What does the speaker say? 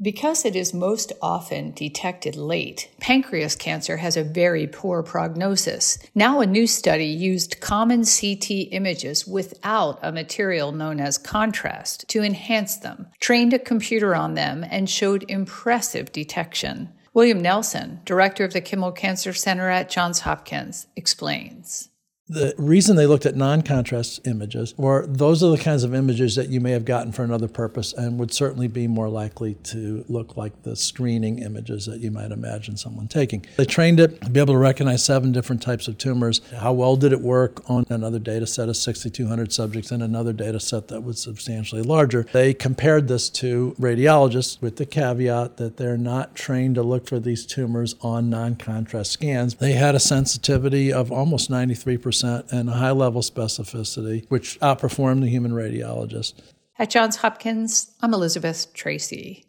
Because it is most often detected late, pancreas cancer has a very poor prognosis. Now, a new study used common CT images without a material known as contrast to enhance them, trained a computer on them, and showed impressive detection. William Nelson, director of the Kimmel Cancer Center at Johns Hopkins, explains. The reason they looked at non contrast images were those are the kinds of images that you may have gotten for another purpose and would certainly be more likely to look like the screening images that you might imagine someone taking. They trained it to be able to recognize seven different types of tumors. How well did it work on another data set of 6,200 subjects and another data set that was substantially larger? They compared this to radiologists with the caveat that they're not trained to look for these tumors on non contrast scans. They had a sensitivity of almost 93% and a high level specificity, which outperformed the human radiologist. At Johns Hopkins, I'm Elizabeth Tracey.